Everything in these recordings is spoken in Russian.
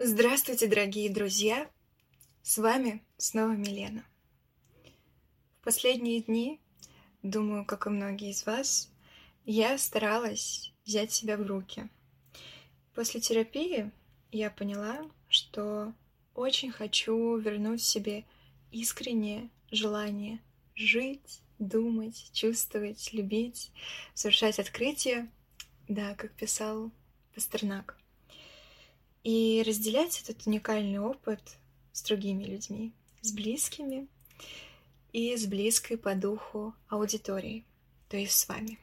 Здравствуйте, дорогие друзья! С вами снова Милена. В последние дни, думаю, как и многие из вас, я старалась взять себя в руки. После терапии я поняла, что очень хочу вернуть себе искреннее желание жить, думать, чувствовать, любить, совершать открытия, да, как писал Пастернак и разделять этот уникальный опыт с другими людьми, с близкими и с близкой по духу аудиторией, то есть с вами.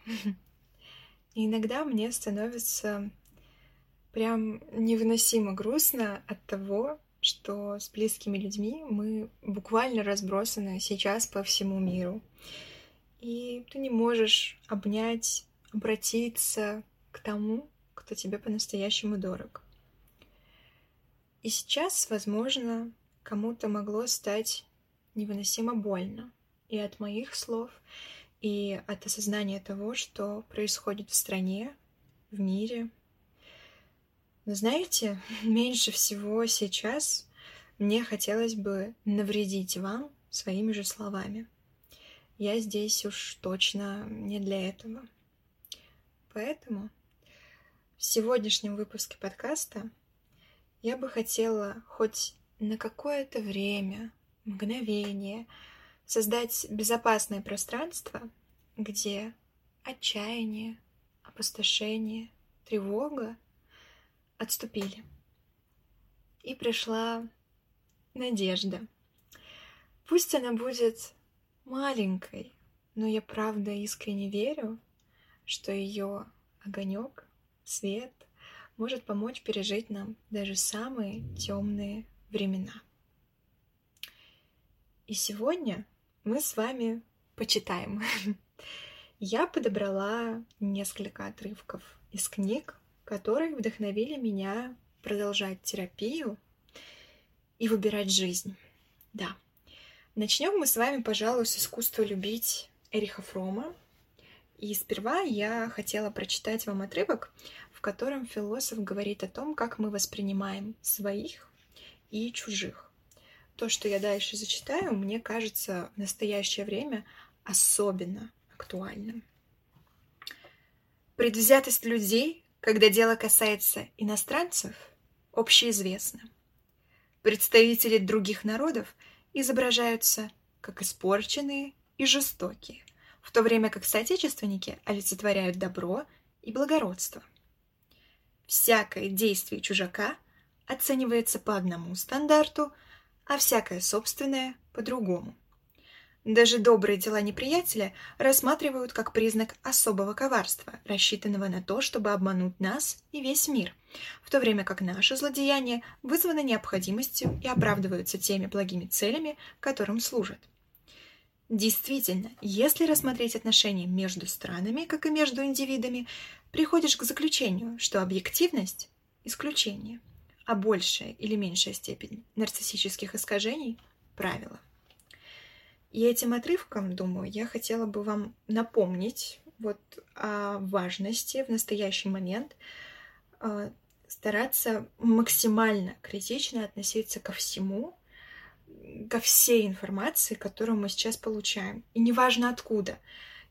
И иногда мне становится прям невыносимо грустно от того, что с близкими людьми мы буквально разбросаны сейчас по всему миру. И ты не можешь обнять, обратиться к тому, кто тебе по-настоящему дорог. И сейчас, возможно, кому-то могло стать невыносимо больно и от моих слов, и от осознания того, что происходит в стране, в мире. Но знаете, меньше всего сейчас мне хотелось бы навредить вам своими же словами. Я здесь уж точно не для этого. Поэтому в сегодняшнем выпуске подкаста я бы хотела хоть на какое-то время, мгновение, создать безопасное пространство, где отчаяние, опустошение, тревога отступили. И пришла надежда. Пусть она будет маленькой, но я правда искренне верю, что ее огонек, свет может помочь пережить нам даже самые темные времена. И сегодня мы с вами почитаем. Я подобрала несколько отрывков из книг, которые вдохновили меня продолжать терапию и выбирать жизнь. Да. Начнем мы с вами, пожалуй, с искусства любить Эриха Фрома. И сперва я хотела прочитать вам отрывок, в котором философ говорит о том, как мы воспринимаем своих и чужих. То, что я дальше зачитаю, мне кажется в настоящее время особенно актуальным. Предвзятость людей, когда дело касается иностранцев, общеизвестна. Представители других народов изображаются как испорченные и жестокие, в то время как соотечественники олицетворяют добро и благородство всякое действие чужака оценивается по одному стандарту, а всякое собственное — по другому. Даже добрые дела неприятеля рассматривают как признак особого коварства, рассчитанного на то, чтобы обмануть нас и весь мир, в то время как наше злодеяние вызвано необходимостью и оправдываются теми благими целями, которым служат. Действительно, если рассмотреть отношения между странами, как и между индивидами, приходишь к заключению, что объективность – исключение, а большая или меньшая степень нарциссических искажений – правило. И этим отрывком, думаю, я хотела бы вам напомнить вот о важности в настоящий момент э, стараться максимально критично относиться ко всему, ко всей информации, которую мы сейчас получаем. И неважно откуда.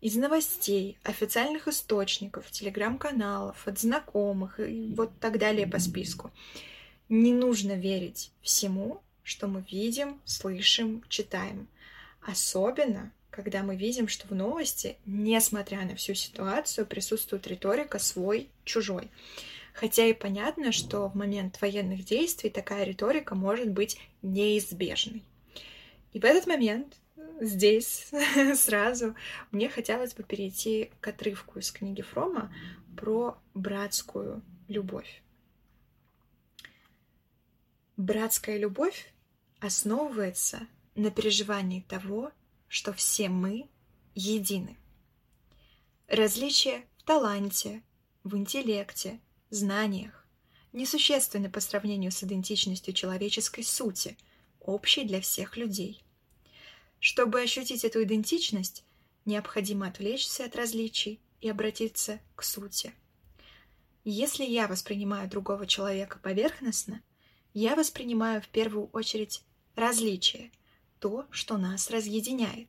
Из новостей, официальных источников, телеграм-каналов, от знакомых и вот так далее по списку. Не нужно верить всему, что мы видим, слышим, читаем. Особенно, когда мы видим, что в новости, несмотря на всю ситуацию, присутствует риторика свой-чужой. Хотя и понятно, что в момент военных действий такая риторика может быть неизбежной. И в этот момент здесь сразу мне хотелось бы перейти к отрывку из книги Фрома про братскую любовь. Братская любовь основывается на переживании того, что все мы едины. Различия в таланте, в интеллекте, знаниях несущественны по сравнению с идентичностью человеческой сути, общей для всех людей. Чтобы ощутить эту идентичность, необходимо отвлечься от различий и обратиться к сути. Если я воспринимаю другого человека поверхностно, я воспринимаю в первую очередь различие, то, что нас разъединяет.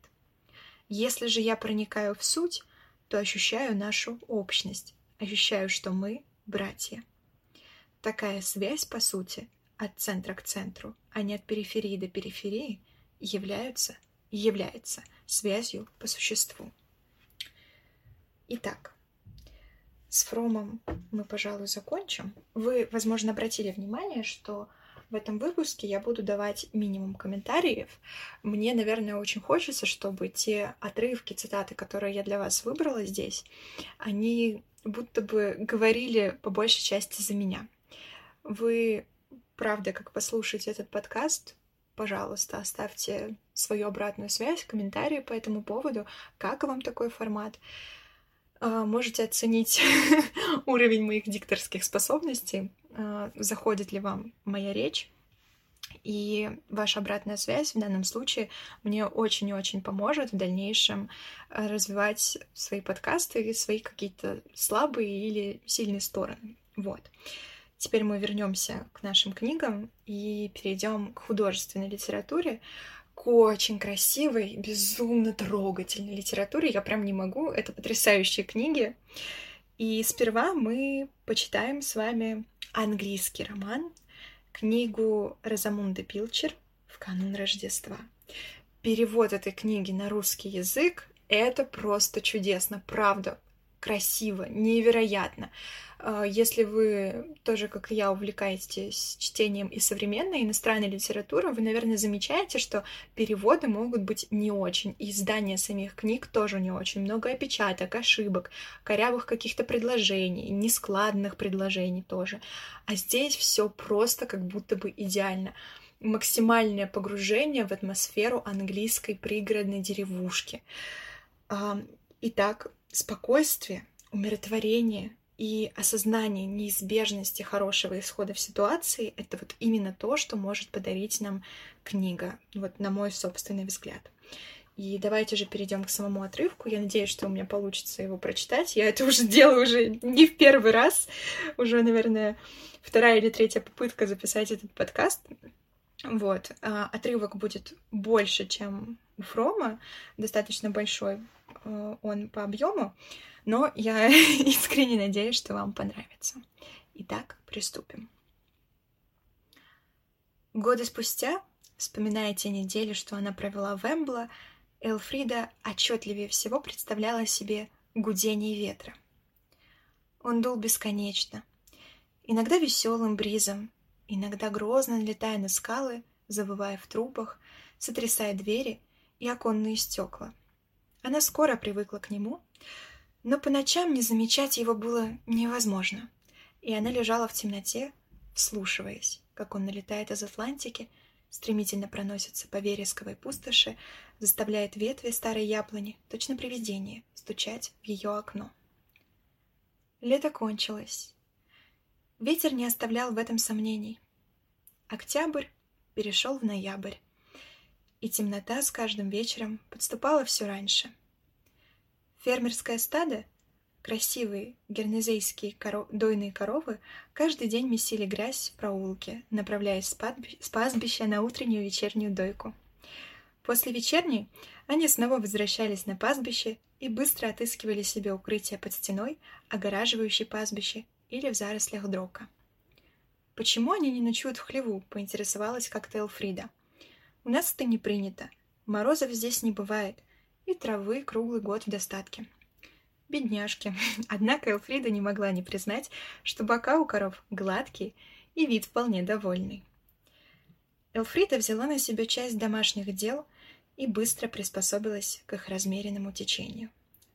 Если же я проникаю в суть, то ощущаю нашу общность, ощущаю, что мы братья. Такая связь, по сути, от центра к центру, а не от периферии до периферии, являются, является связью по существу. Итак, с Фромом мы, пожалуй, закончим. Вы, возможно, обратили внимание, что в этом выпуске я буду давать минимум комментариев. Мне, наверное, очень хочется, чтобы те отрывки, цитаты, которые я для вас выбрала здесь, они будто бы говорили по большей части за меня. Вы, правда, как послушаете этот подкаст, пожалуйста, оставьте свою обратную связь, комментарии по этому поводу, как вам такой формат. А, можете оценить уровень моих дикторских способностей, а, заходит ли вам моя речь. И ваша обратная связь в данном случае мне очень и очень поможет в дальнейшем а, развивать свои подкасты и свои какие-то слабые или сильные стороны. Вот. Теперь мы вернемся к нашим книгам и перейдем к художественной литературе к очень красивой, безумно трогательной литературе. Я прям не могу. Это потрясающие книги. И сперва мы почитаем с вами английский роман, книгу Розамунды Пилчер «В канун Рождества». Перевод этой книги на русский язык — это просто чудесно, правда, красиво, невероятно. А, если вы тоже, как и я, увлекаетесь чтением и современной иностранной литературы, вы, наверное, замечаете, что переводы могут быть не очень, и издания самих книг тоже не очень. Много опечаток, ошибок, корявых каких-то предложений, нескладных предложений тоже. А здесь все просто как будто бы идеально максимальное погружение в атмосферу английской пригородной деревушки. Итак, спокойствие, умиротворение, и осознание неизбежности хорошего исхода в ситуации — это вот именно то, что может подарить нам книга, вот на мой собственный взгляд. И давайте же перейдем к самому отрывку. Я надеюсь, что у меня получится его прочитать. Я это уже делаю уже не в первый раз. Уже, наверное, вторая или третья попытка записать этот подкаст. Вот. А, отрывок будет больше, чем у Фрома, достаточно большой э, он по объему но я искренне надеюсь, что вам понравится. Итак, приступим. Годы спустя, вспоминая те недели, что она провела в Эмбло, Элфрида отчетливее всего представляла себе гудение ветра. Он дул бесконечно, иногда веселым бризом, иногда грозно налетая на скалы, завывая в трубах, сотрясая двери и оконные стекла. Она скоро привыкла к нему, но по ночам не замечать его было невозможно, и она лежала в темноте, вслушиваясь, как он налетает из Атлантики, стремительно проносится по вересковой пустоши, заставляет ветви старой яблони, точно привидение, стучать в ее окно. Лето кончилось. Ветер не оставлял в этом сомнений. Октябрь перешел в ноябрь, и темнота с каждым вечером подступала все раньше — Фермерское стадо, красивые гернезейские коров... дойные коровы, каждый день месили грязь в проулке, направляясь с, пастбища на утреннюю вечернюю дойку. После вечерней они снова возвращались на пастбище и быстро отыскивали себе укрытие под стеной, огораживающей пастбище или в зарослях дрока. «Почему они не ночуют в хлеву?» — поинтересовалась как-то Элфрида. «У нас это не принято. Морозов здесь не бывает и травы круглый год в достатке. Бедняжки. Однако Элфрида не могла не признать, что бока у коров гладкие и вид вполне довольный. Элфрида взяла на себя часть домашних дел и быстро приспособилась к их размеренному течению.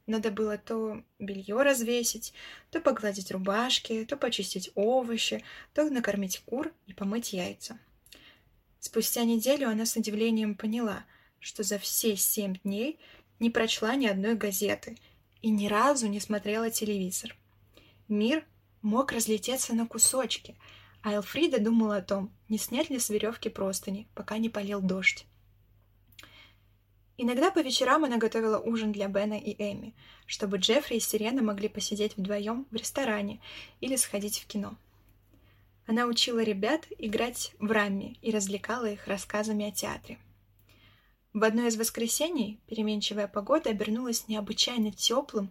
Надо было то белье развесить, то погладить рубашки, то почистить овощи, то накормить кур и помыть яйца. Спустя неделю она с удивлением поняла, что за все семь дней не прочла ни одной газеты и ни разу не смотрела телевизор. Мир мог разлететься на кусочки, а Элфрида думала о том, не снять ли с веревки простыни, пока не полил дождь. Иногда по вечерам она готовила ужин для Бена и Эми, чтобы Джеффри и Сирена могли посидеть вдвоем в ресторане или сходить в кино. Она учила ребят играть в рамме и развлекала их рассказами о театре. В одно из воскресений переменчивая погода обернулась необычайно теплым,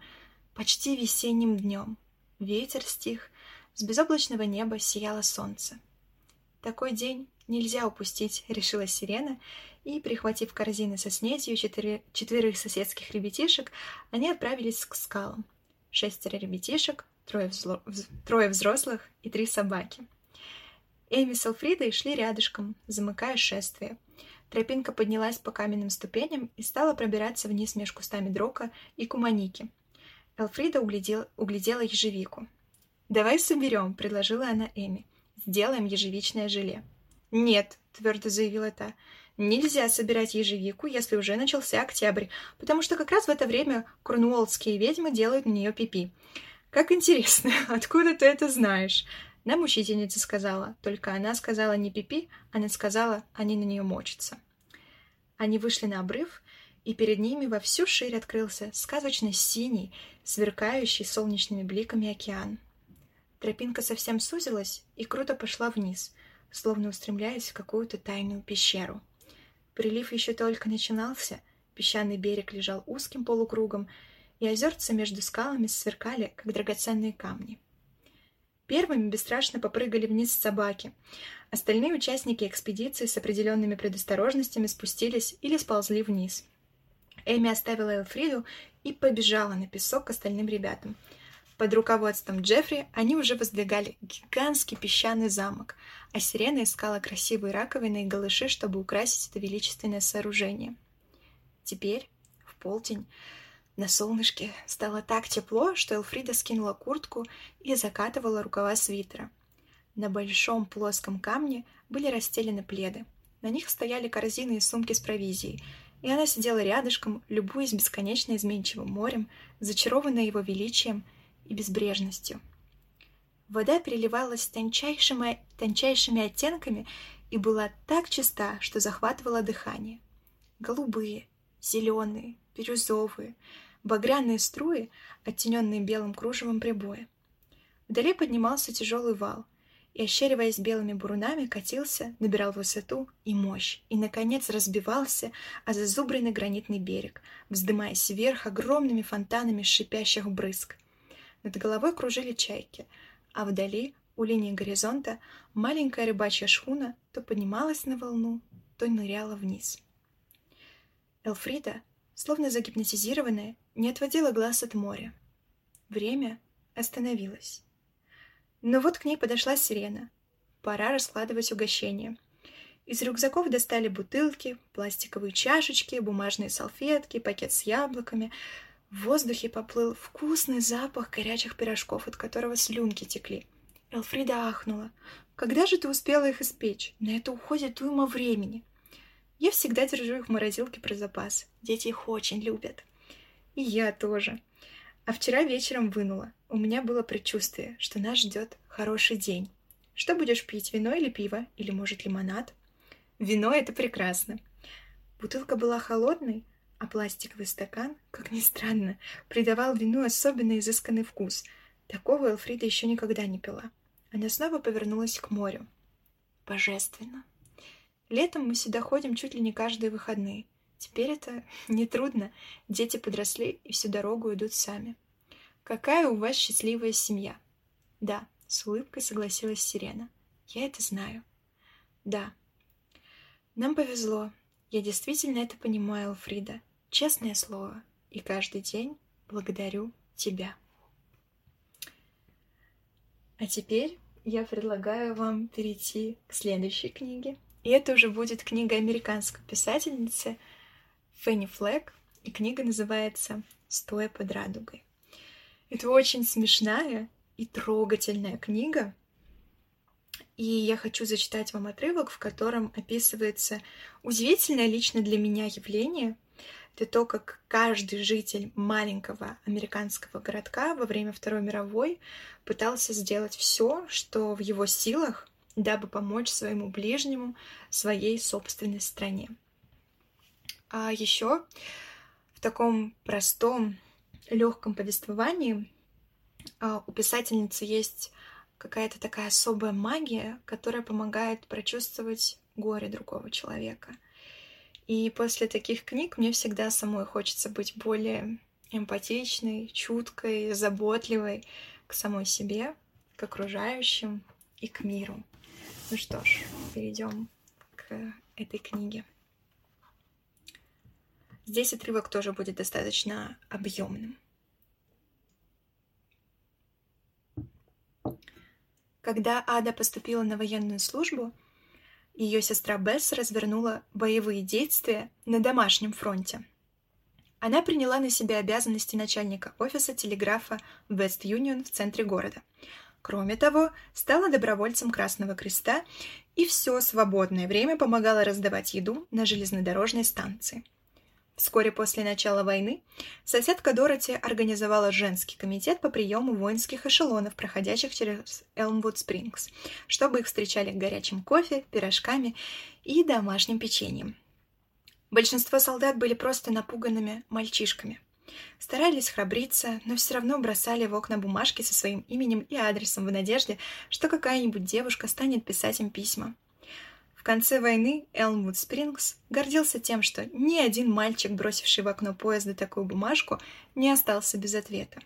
почти весенним днем. Ветер стих, с безоблачного неба сияло солнце. Такой день нельзя упустить, решила Сирена, и, прихватив корзины со снедью четверых соседских ребятишек, они отправились к скалам. Шестеро ребятишек, трое, взло... трое взрослых и три собаки. Эми с Алфридой шли рядышком, замыкая шествие. Тропинка поднялась по каменным ступеням и стала пробираться вниз меж кустами дрока и куманики. Элфрида углядел... углядела ежевику. «Давай соберем», — предложила она Эми. «Сделаем ежевичное желе». «Нет», — твердо заявила та, — «нельзя собирать ежевику, если уже начался октябрь, потому что как раз в это время корнуоллские ведьмы делают на нее пипи». «Как интересно, откуда ты это знаешь?» Нам учительница сказала, только она сказала не пипи, она сказала, они на нее мочатся. Они вышли на обрыв, и перед ними во всю ширь открылся сказочно синий, сверкающий солнечными бликами океан. Тропинка совсем сузилась и круто пошла вниз, словно устремляясь в какую-то тайную пещеру. Прилив еще только начинался, песчаный берег лежал узким полукругом, и озерца между скалами сверкали, как драгоценные камни. Первыми бесстрашно попрыгали вниз собаки. Остальные участники экспедиции с определенными предосторожностями спустились или сползли вниз. Эми оставила Элфриду и побежала на песок к остальным ребятам. Под руководством Джеффри они уже воздвигали гигантский песчаный замок, а Сирена искала красивые раковины и голыши, чтобы украсить это величественное сооружение. Теперь, в полдень, на солнышке стало так тепло, что Элфрида скинула куртку и закатывала рукава свитера. На большом плоском камне были расстелены пледы. На них стояли корзины и сумки с провизией, и она сидела рядышком, любуясь бесконечно изменчивым морем, зачарованная его величием и безбрежностью. Вода переливалась тончайшими, тончайшими оттенками и была так чиста, что захватывала дыхание. Голубые, зеленые, бирюзовые — багряные струи, оттененные белым кружевом прибоя. Вдали поднимался тяжелый вал, и, ощериваясь белыми бурунами, катился, набирал высоту и мощь, и, наконец, разбивался о зазубренный гранитный берег, вздымаясь вверх огромными фонтанами шипящих брызг. Над головой кружили чайки, а вдали, у линии горизонта, маленькая рыбачья шхуна то поднималась на волну, то ныряла вниз. Элфрида, словно загипнотизированная, не отводила глаз от моря. Время остановилось. Но вот к ней подошла сирена. Пора раскладывать угощение. Из рюкзаков достали бутылки, пластиковые чашечки, бумажные салфетки, пакет с яблоками. В воздухе поплыл вкусный запах горячих пирожков, от которого слюнки текли. Элфрида ахнула. «Когда же ты успела их испечь? На это уходит уйма времени». «Я всегда держу их в морозилке про запас. Дети их очень любят». И я тоже. А вчера вечером вынула. У меня было предчувствие, что нас ждет хороший день. Что будешь пить, вино или пиво? Или, может, лимонад? Вино — это прекрасно. Бутылка была холодной, а пластиковый стакан, как ни странно, придавал вину особенно изысканный вкус. Такого Элфрида еще никогда не пила. Она снова повернулась к морю. Божественно. Летом мы сюда ходим чуть ли не каждые выходные. Теперь это нетрудно. Дети подросли и всю дорогу идут сами. Какая у вас счастливая семья? Да, с улыбкой согласилась Сирена. Я это знаю. Да. Нам повезло. Я действительно это понимаю, Фрида. Честное слово. И каждый день благодарю тебя. А теперь я предлагаю вам перейти к следующей книге. И это уже будет книга американской писательницы – Фенни Флэг, и книга называется «Стоя под радугой». Это очень смешная и трогательная книга, и я хочу зачитать вам отрывок, в котором описывается удивительное лично для меня явление. Это то, как каждый житель маленького американского городка во время Второй мировой пытался сделать все, что в его силах, дабы помочь своему ближнему, своей собственной стране. А еще в таком простом, легком повествовании а, у писательницы есть какая-то такая особая магия, которая помогает прочувствовать горе другого человека. И после таких книг мне всегда самой хочется быть более эмпатичной, чуткой, заботливой к самой себе, к окружающим и к миру. Ну что ж, перейдем к этой книге. Здесь отрывок тоже будет достаточно объемным. Когда Ада поступила на военную службу, ее сестра Бесс развернула боевые действия на домашнем фронте. Она приняла на себя обязанности начальника офиса телеграфа Вест Юнион в центре города. Кроме того, стала добровольцем Красного Креста и все свободное время помогала раздавать еду на железнодорожной станции – Вскоре после начала войны соседка Дороти организовала женский комитет по приему воинских эшелонов, проходящих через Элмвуд Спрингс, чтобы их встречали горячим кофе, пирожками и домашним печеньем. Большинство солдат были просто напуганными мальчишками. Старались храбриться, но все равно бросали в окна бумажки со своим именем и адресом в надежде, что какая-нибудь девушка станет писать им письма конце войны Элмвуд Спрингс гордился тем, что ни один мальчик, бросивший в окно поезда такую бумажку, не остался без ответа.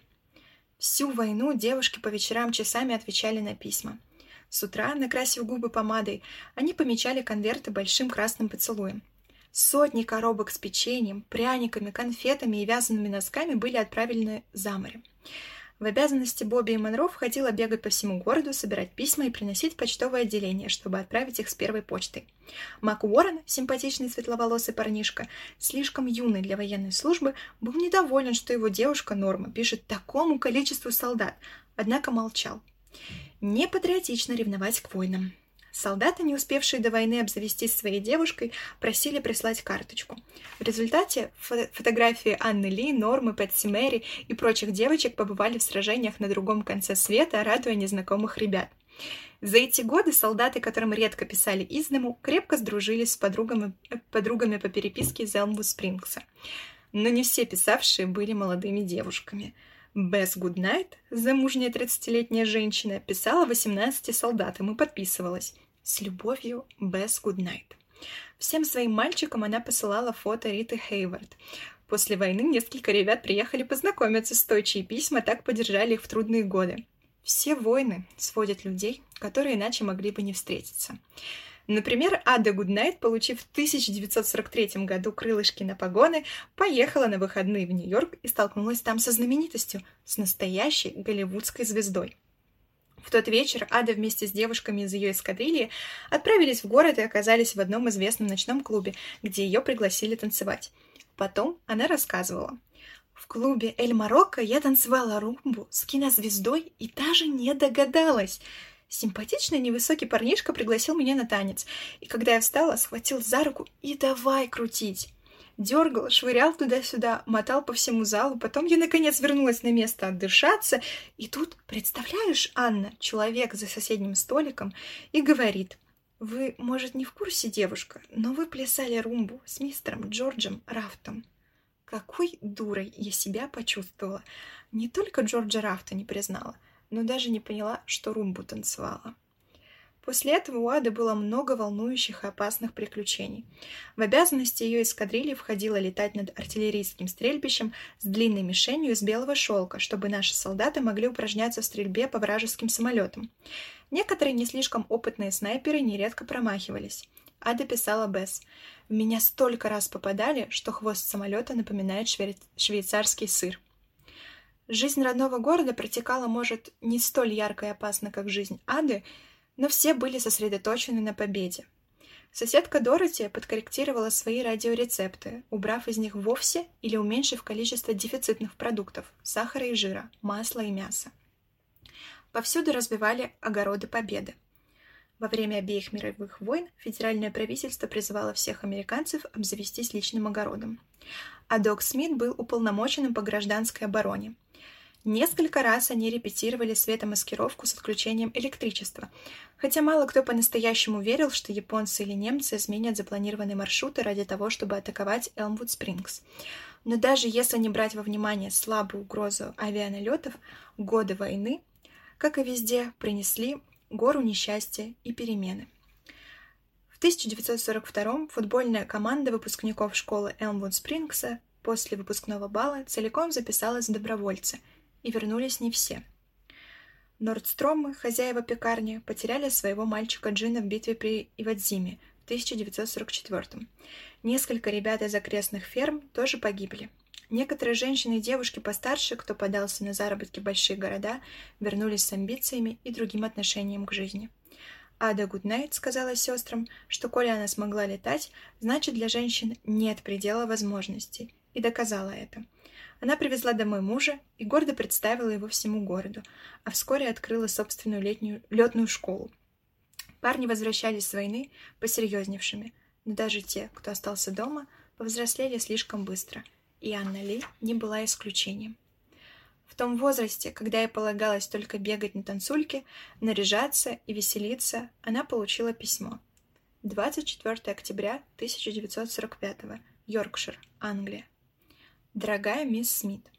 Всю войну девушки по вечерам часами отвечали на письма. С утра, накрасив губы помадой, они помечали конверты большим красным поцелуем. Сотни коробок с печеньем, пряниками, конфетами и вязаными носками были отправлены за море. В обязанности Бобби и Монро входило бегать по всему городу, собирать письма и приносить в почтовое отделение, чтобы отправить их с первой почтой. Мак Уоррен, симпатичный светловолосый парнишка, слишком юный для военной службы, был недоволен, что его девушка Норма пишет такому количеству солдат, однако молчал. Не патриотично ревновать к войнам. Солдаты, не успевшие до войны обзавестись своей девушкой, просили прислать карточку. В результате фо фотографии Анны Ли, Нормы, Пэтси Мэри и прочих девочек побывали в сражениях на другом конце света, радуя незнакомых ребят. За эти годы солдаты, которым редко писали из дому, крепко сдружились с подругами, подругами по переписке из Элмвуд Спрингса. Но не все писавшие были молодыми девушками – Бесс Гуднайт, замужняя 30-летняя женщина, писала 18 солдатам и подписывалась «С любовью, Бесс Гуднайт». Всем своим мальчикам она посылала фото Риты Хейвард. После войны несколько ребят приехали познакомиться с той, чьи письма так поддержали их в трудные годы. Все войны сводят людей, которые иначе могли бы не встретиться. Например, Ада Гуднайт, получив в 1943 году крылышки на погоны, поехала на выходные в Нью-Йорк и столкнулась там со знаменитостью, с настоящей голливудской звездой. В тот вечер Ада вместе с девушками из ее эскадрильи отправились в город и оказались в одном известном ночном клубе, где ее пригласили танцевать. Потом она рассказывала. В клубе «Эль Марокко» я танцевала румбу с кинозвездой и даже не догадалась — Симпатичный невысокий парнишка пригласил меня на танец, и когда я встала, схватил за руку и давай крутить. Дергал, швырял туда-сюда, мотал по всему залу, потом я, наконец, вернулась на место отдышаться, и тут, представляешь, Анна, человек за соседним столиком, и говорит, «Вы, может, не в курсе, девушка, но вы плясали румбу с мистером Джорджем Рафтом». Какой дурой я себя почувствовала. Не только Джорджа Рафта не признала — но даже не поняла, что румбу танцевала. После этого у Ады было много волнующих и опасных приключений. В обязанности ее эскадрильи входило летать над артиллерийским стрельбищем с длинной мишенью из белого шелка, чтобы наши солдаты могли упражняться в стрельбе по вражеским самолетам. Некоторые не слишком опытные снайперы нередко промахивались. Ада писала Бесс. «В меня столько раз попадали, что хвост самолета напоминает швей... швейцарский сыр». Жизнь родного города протекала, может, не столь ярко и опасно, как жизнь Ады, но все были сосредоточены на победе. Соседка Дороти подкорректировала свои радиорецепты, убрав из них вовсе или уменьшив количество дефицитных продуктов – сахара и жира, масла и мяса. Повсюду разбивали огороды победы. Во время обеих мировых войн федеральное правительство призывало всех американцев обзавестись личным огородом. А Док Смит был уполномоченным по гражданской обороне – Несколько раз они репетировали светомаскировку с отключением электричества, хотя мало кто по-настоящему верил, что японцы или немцы изменят запланированные маршруты ради того, чтобы атаковать Элмвуд Спрингс. Но даже если не брать во внимание слабую угрозу авианалетов, годы войны как и везде, принесли гору несчастья и перемены. В 1942 футбольная команда выпускников школы Элмвуд Спрингса после выпускного бала целиком записалась в добровольцы, и вернулись не все. Нордстромы, хозяева пекарни, потеряли своего мальчика Джина в битве при Ивадзиме в 1944 Несколько ребят из окрестных ферм тоже погибли. Некоторые женщины и девушки постарше, кто подался на заработки в большие города, вернулись с амбициями и другим отношением к жизни. Ада Гуднайт сказала сестрам, что коли она смогла летать, значит для женщин нет предела возможностей, и доказала это. Она привезла домой мужа и гордо представила его всему городу, а вскоре открыла собственную летнюю летную школу. Парни возвращались с войны посерьезневшими, но даже те, кто остался дома, повзрослели слишком быстро, и Анна Ли не была исключением. В том возрасте, когда ей полагалось только бегать на танцульке, наряжаться и веселиться, она получила письмо. 24 октября 1945 Йоркшир, Англия. Дорогая мисс Смит,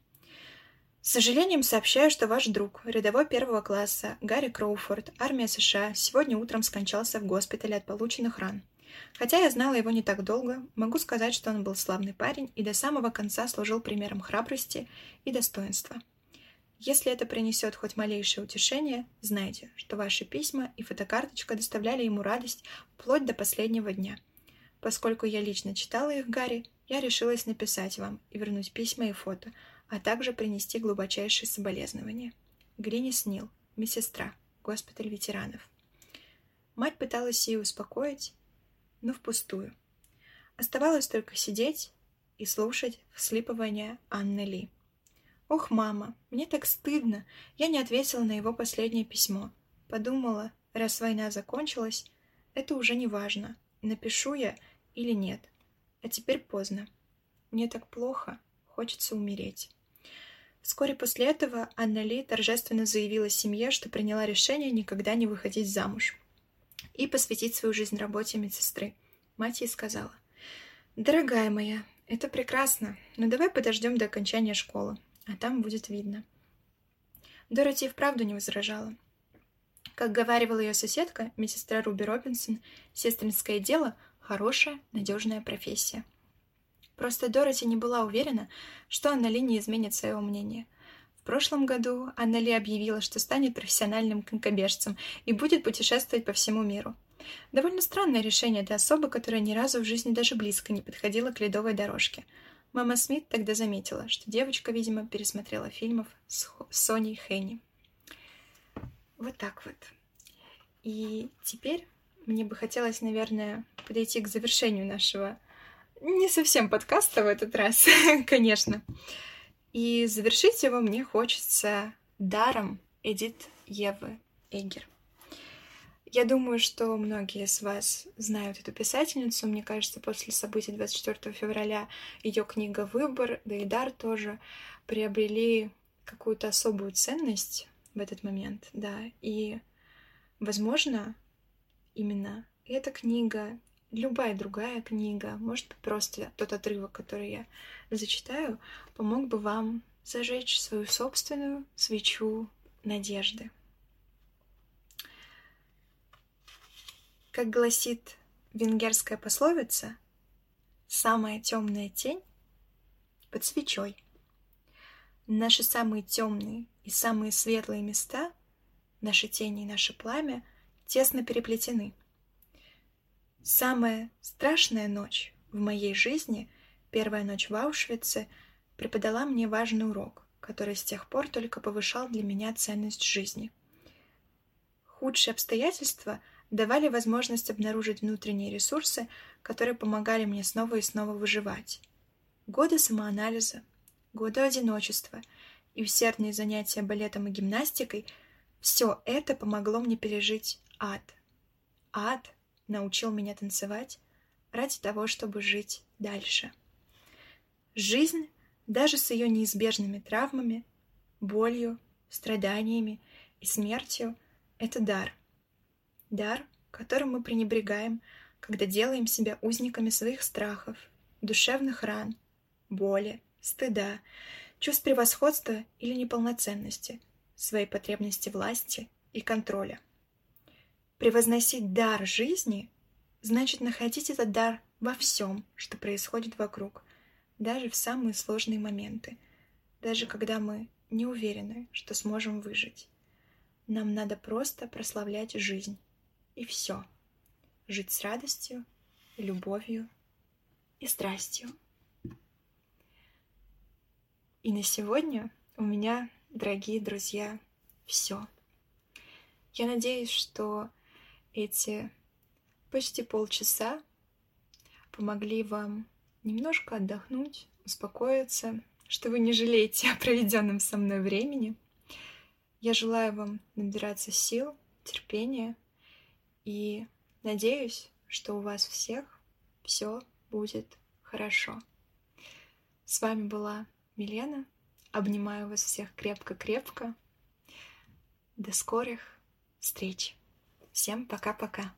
с сожалением сообщаю, что ваш друг, рядовой первого класса, Гарри Кроуфорд, армия США, сегодня утром скончался в госпитале от полученных ран. Хотя я знала его не так долго, могу сказать, что он был славный парень и до самого конца служил примером храбрости и достоинства. Если это принесет хоть малейшее утешение, знайте, что ваши письма и фотокарточка доставляли ему радость вплоть до последнего дня. Поскольку я лично читала их Гарри, я решилась написать вам и вернуть письма и фото, а также принести глубочайшие соболезнования. Гринис Нил, медсестра, госпиталь ветеранов. Мать пыталась ее успокоить, но впустую. Оставалось только сидеть и слушать вслипывание Анны Ли. «Ох, мама, мне так стыдно. Я не ответила на его последнее письмо. Подумала, раз война закончилась, это уже не важно, напишу я или нет. А теперь поздно. Мне так плохо, хочется умереть». Вскоре после этого Анна Ли торжественно заявила семье, что приняла решение никогда не выходить замуж и посвятить свою жизнь работе медсестры. Мать ей сказала, «Дорогая моя, это прекрасно, но давай подождем до окончания школы, а там будет видно». Дороти вправду не возражала. Как говаривала ее соседка, медсестра Руби Робинсон, сестринское дело — хорошая, надежная профессия. Просто Дороти не была уверена, что Анна не изменит своего мнения — в прошлом году Анна Ли объявила, что станет профессиональным конькобежцем и будет путешествовать по всему миру. Довольно странное решение для особы, которая ни разу в жизни даже близко не подходила к ледовой дорожке. Мама Смит тогда заметила, что девочка, видимо, пересмотрела фильмов с Соней Хенни. Вот так вот. И теперь мне бы хотелось, наверное, подойти к завершению нашего не совсем подкаста в этот раз, конечно. И завершить его мне хочется даром Эдит Евы Эггер. Я думаю, что многие из вас знают эту писательницу. Мне кажется, после событий 24 февраля ее книга «Выбор», да и «Дар» тоже приобрели какую-то особую ценность в этот момент, да. И, возможно, именно эта книга, любая другая книга, может быть, просто тот отрывок, который я зачитаю, помог бы вам зажечь свою собственную свечу надежды. Как гласит венгерская пословица, самая темная тень под свечой. Наши самые темные и самые светлые места, наши тени и наше пламя, тесно переплетены. Самая страшная ночь в моей жизни — Первая ночь в Аушвице преподала мне важный урок, который с тех пор только повышал для меня ценность жизни. Худшие обстоятельства давали возможность обнаружить внутренние ресурсы, которые помогали мне снова и снова выживать. Годы самоанализа, годы одиночества и усердные занятия балетом и гимнастикой — все это помогло мне пережить ад. Ад научил меня танцевать ради того, чтобы жить дальше. Жизнь, даже с ее неизбежными травмами, болью, страданиями и смертью, это дар. Дар, которым мы пренебрегаем, когда делаем себя узниками своих страхов, душевных ран, боли, стыда, чувств превосходства или неполноценности, свои потребности власти и контроля. Превозносить дар жизни значит находить этот дар во всем, что происходит вокруг, даже в самые сложные моменты, даже когда мы не уверены, что сможем выжить. Нам надо просто прославлять жизнь. И все. Жить с радостью, любовью и страстью. И на сегодня у меня, дорогие друзья, все. Я надеюсь, что эти почти полчаса помогли вам немножко отдохнуть, успокоиться, что вы не жалеете о проведенном со мной времени. Я желаю вам набираться сил, терпения и надеюсь, что у вас всех все будет хорошо. С вами была Милена. Обнимаю вас всех крепко-крепко. До скорых встреч. Всем пока-пока.